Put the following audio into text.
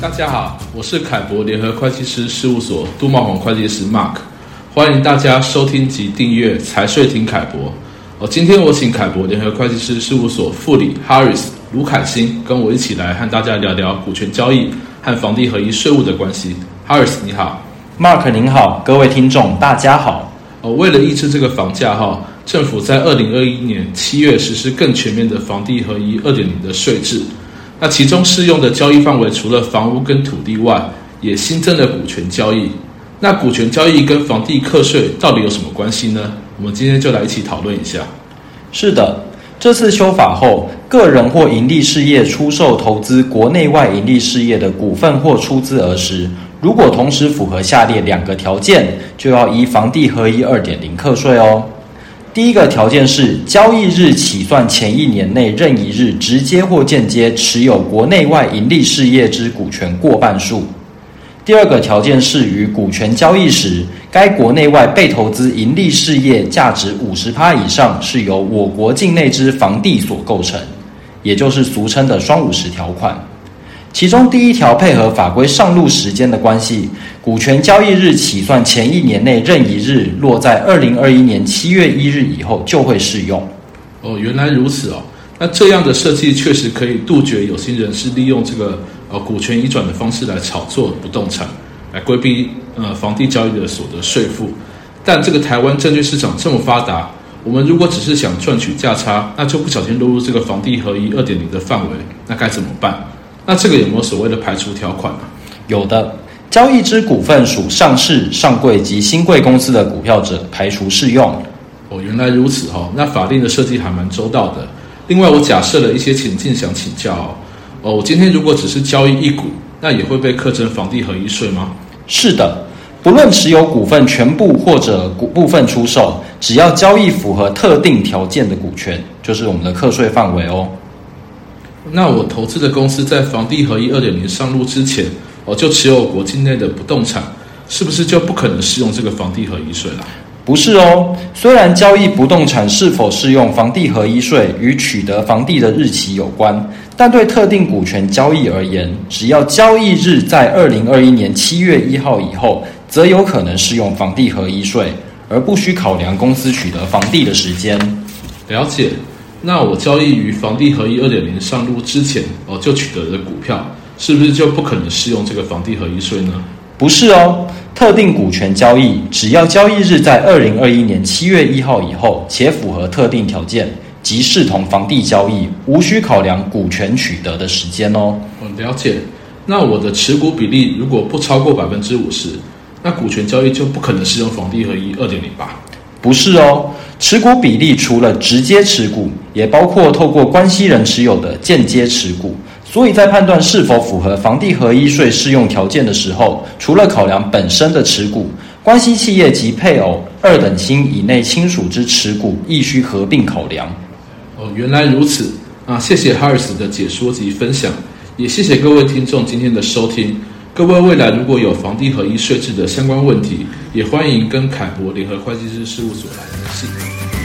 大家好，我是凯博联合会计师事务所杜茂宏会计师 Mark，欢迎大家收听及订阅财税听凯博。哦，今天我请凯博联合会计师事务所副理 Harris 卢凯欣跟我一起来和大家聊聊股权交易和房地合一税务的关系。Harris 你好，Mark 您好，各位听众大家好。哦，为了抑制这个房价哈，政府在二零二一年七月实施更全面的房地合一二点零的税制。那其中适用的交易范围除了房屋跟土地外，也新增了股权交易。那股权交易跟房地课税到底有什么关系呢？我们今天就来一起讨论一下。是的，这次修法后，个人或营利事业出售投资国内外营利事业的股份或出资额时，如果同时符合下列两个条件，就要依房地合一二点零课税哦。第一个条件是交易日起算前一年内任一日直接或间接持有国内外盈利事业之股权过半数。第二个条件是于股权交易时，该国内外被投资盈利事业价值五十趴以上是由我国境内之房地所构成，也就是俗称的双五十条款。其中第一条配合法规上路时间的关系，股权交易日起算前一年内任一日落在二零二一年七月一日以后就会适用。哦，原来如此哦。那这样的设计确实可以杜绝有心人士利用这个呃股权移转的方式来炒作不动产，来规避呃房地交易的所得税负。但这个台湾证券市场这么发达，我们如果只是想赚取价差，那就不小心落入这个房地合一二点零的范围，那该怎么办？那这个有没有所谓的排除条款呢？有的，交易之股份属上市、上柜及新柜公司的股票者，排除适用。哦，原来如此哈、哦。那法令的设计还蛮周到的。另外，我假设了一些情境想请教哦。哦，我今天如果只是交易一股，那也会被课征房地合一税吗？是的，不论持有股份全部或者股部分出售，只要交易符合特定条件的股权，就是我们的课税范围哦。那我投资的公司在房地合一二点零上路之前，哦，就持有国境内的不动产，是不是就不可能适用这个房地合一税了？不是哦，虽然交易不动产是否适用房地合一税与取得房地的日期有关，但对特定股权交易而言，只要交易日在二零二一年七月一号以后，则有可能适用房地合一税，而不需考量公司取得房地的时间。了解。那我交易于房地合一二点零上路之前哦，就取得的股票，是不是就不可能适用这个房地合一税呢？不是哦，特定股权交易，只要交易日在二零二一年七月一号以后，且符合特定条件，即视同房地交易，无需考量股权取得的时间哦。我了解。那我的持股比例如果不超过百分之五十，那股权交易就不可能适用房地合一二点零吧？不是哦。持股比例除了直接持股，也包括透过关系人持有的间接持股。所以在判断是否符合房地合一税适用条件的时候，除了考量本身的持股，关系企业及配偶、二等亲以内亲属之持股亦需合并考量。哦，原来如此啊！谢谢哈尔斯的解说及分享，也谢谢各位听众今天的收听。各位未来如果有房地合一税制的相关问题，也欢迎跟凯博联合会计师事务所来联系。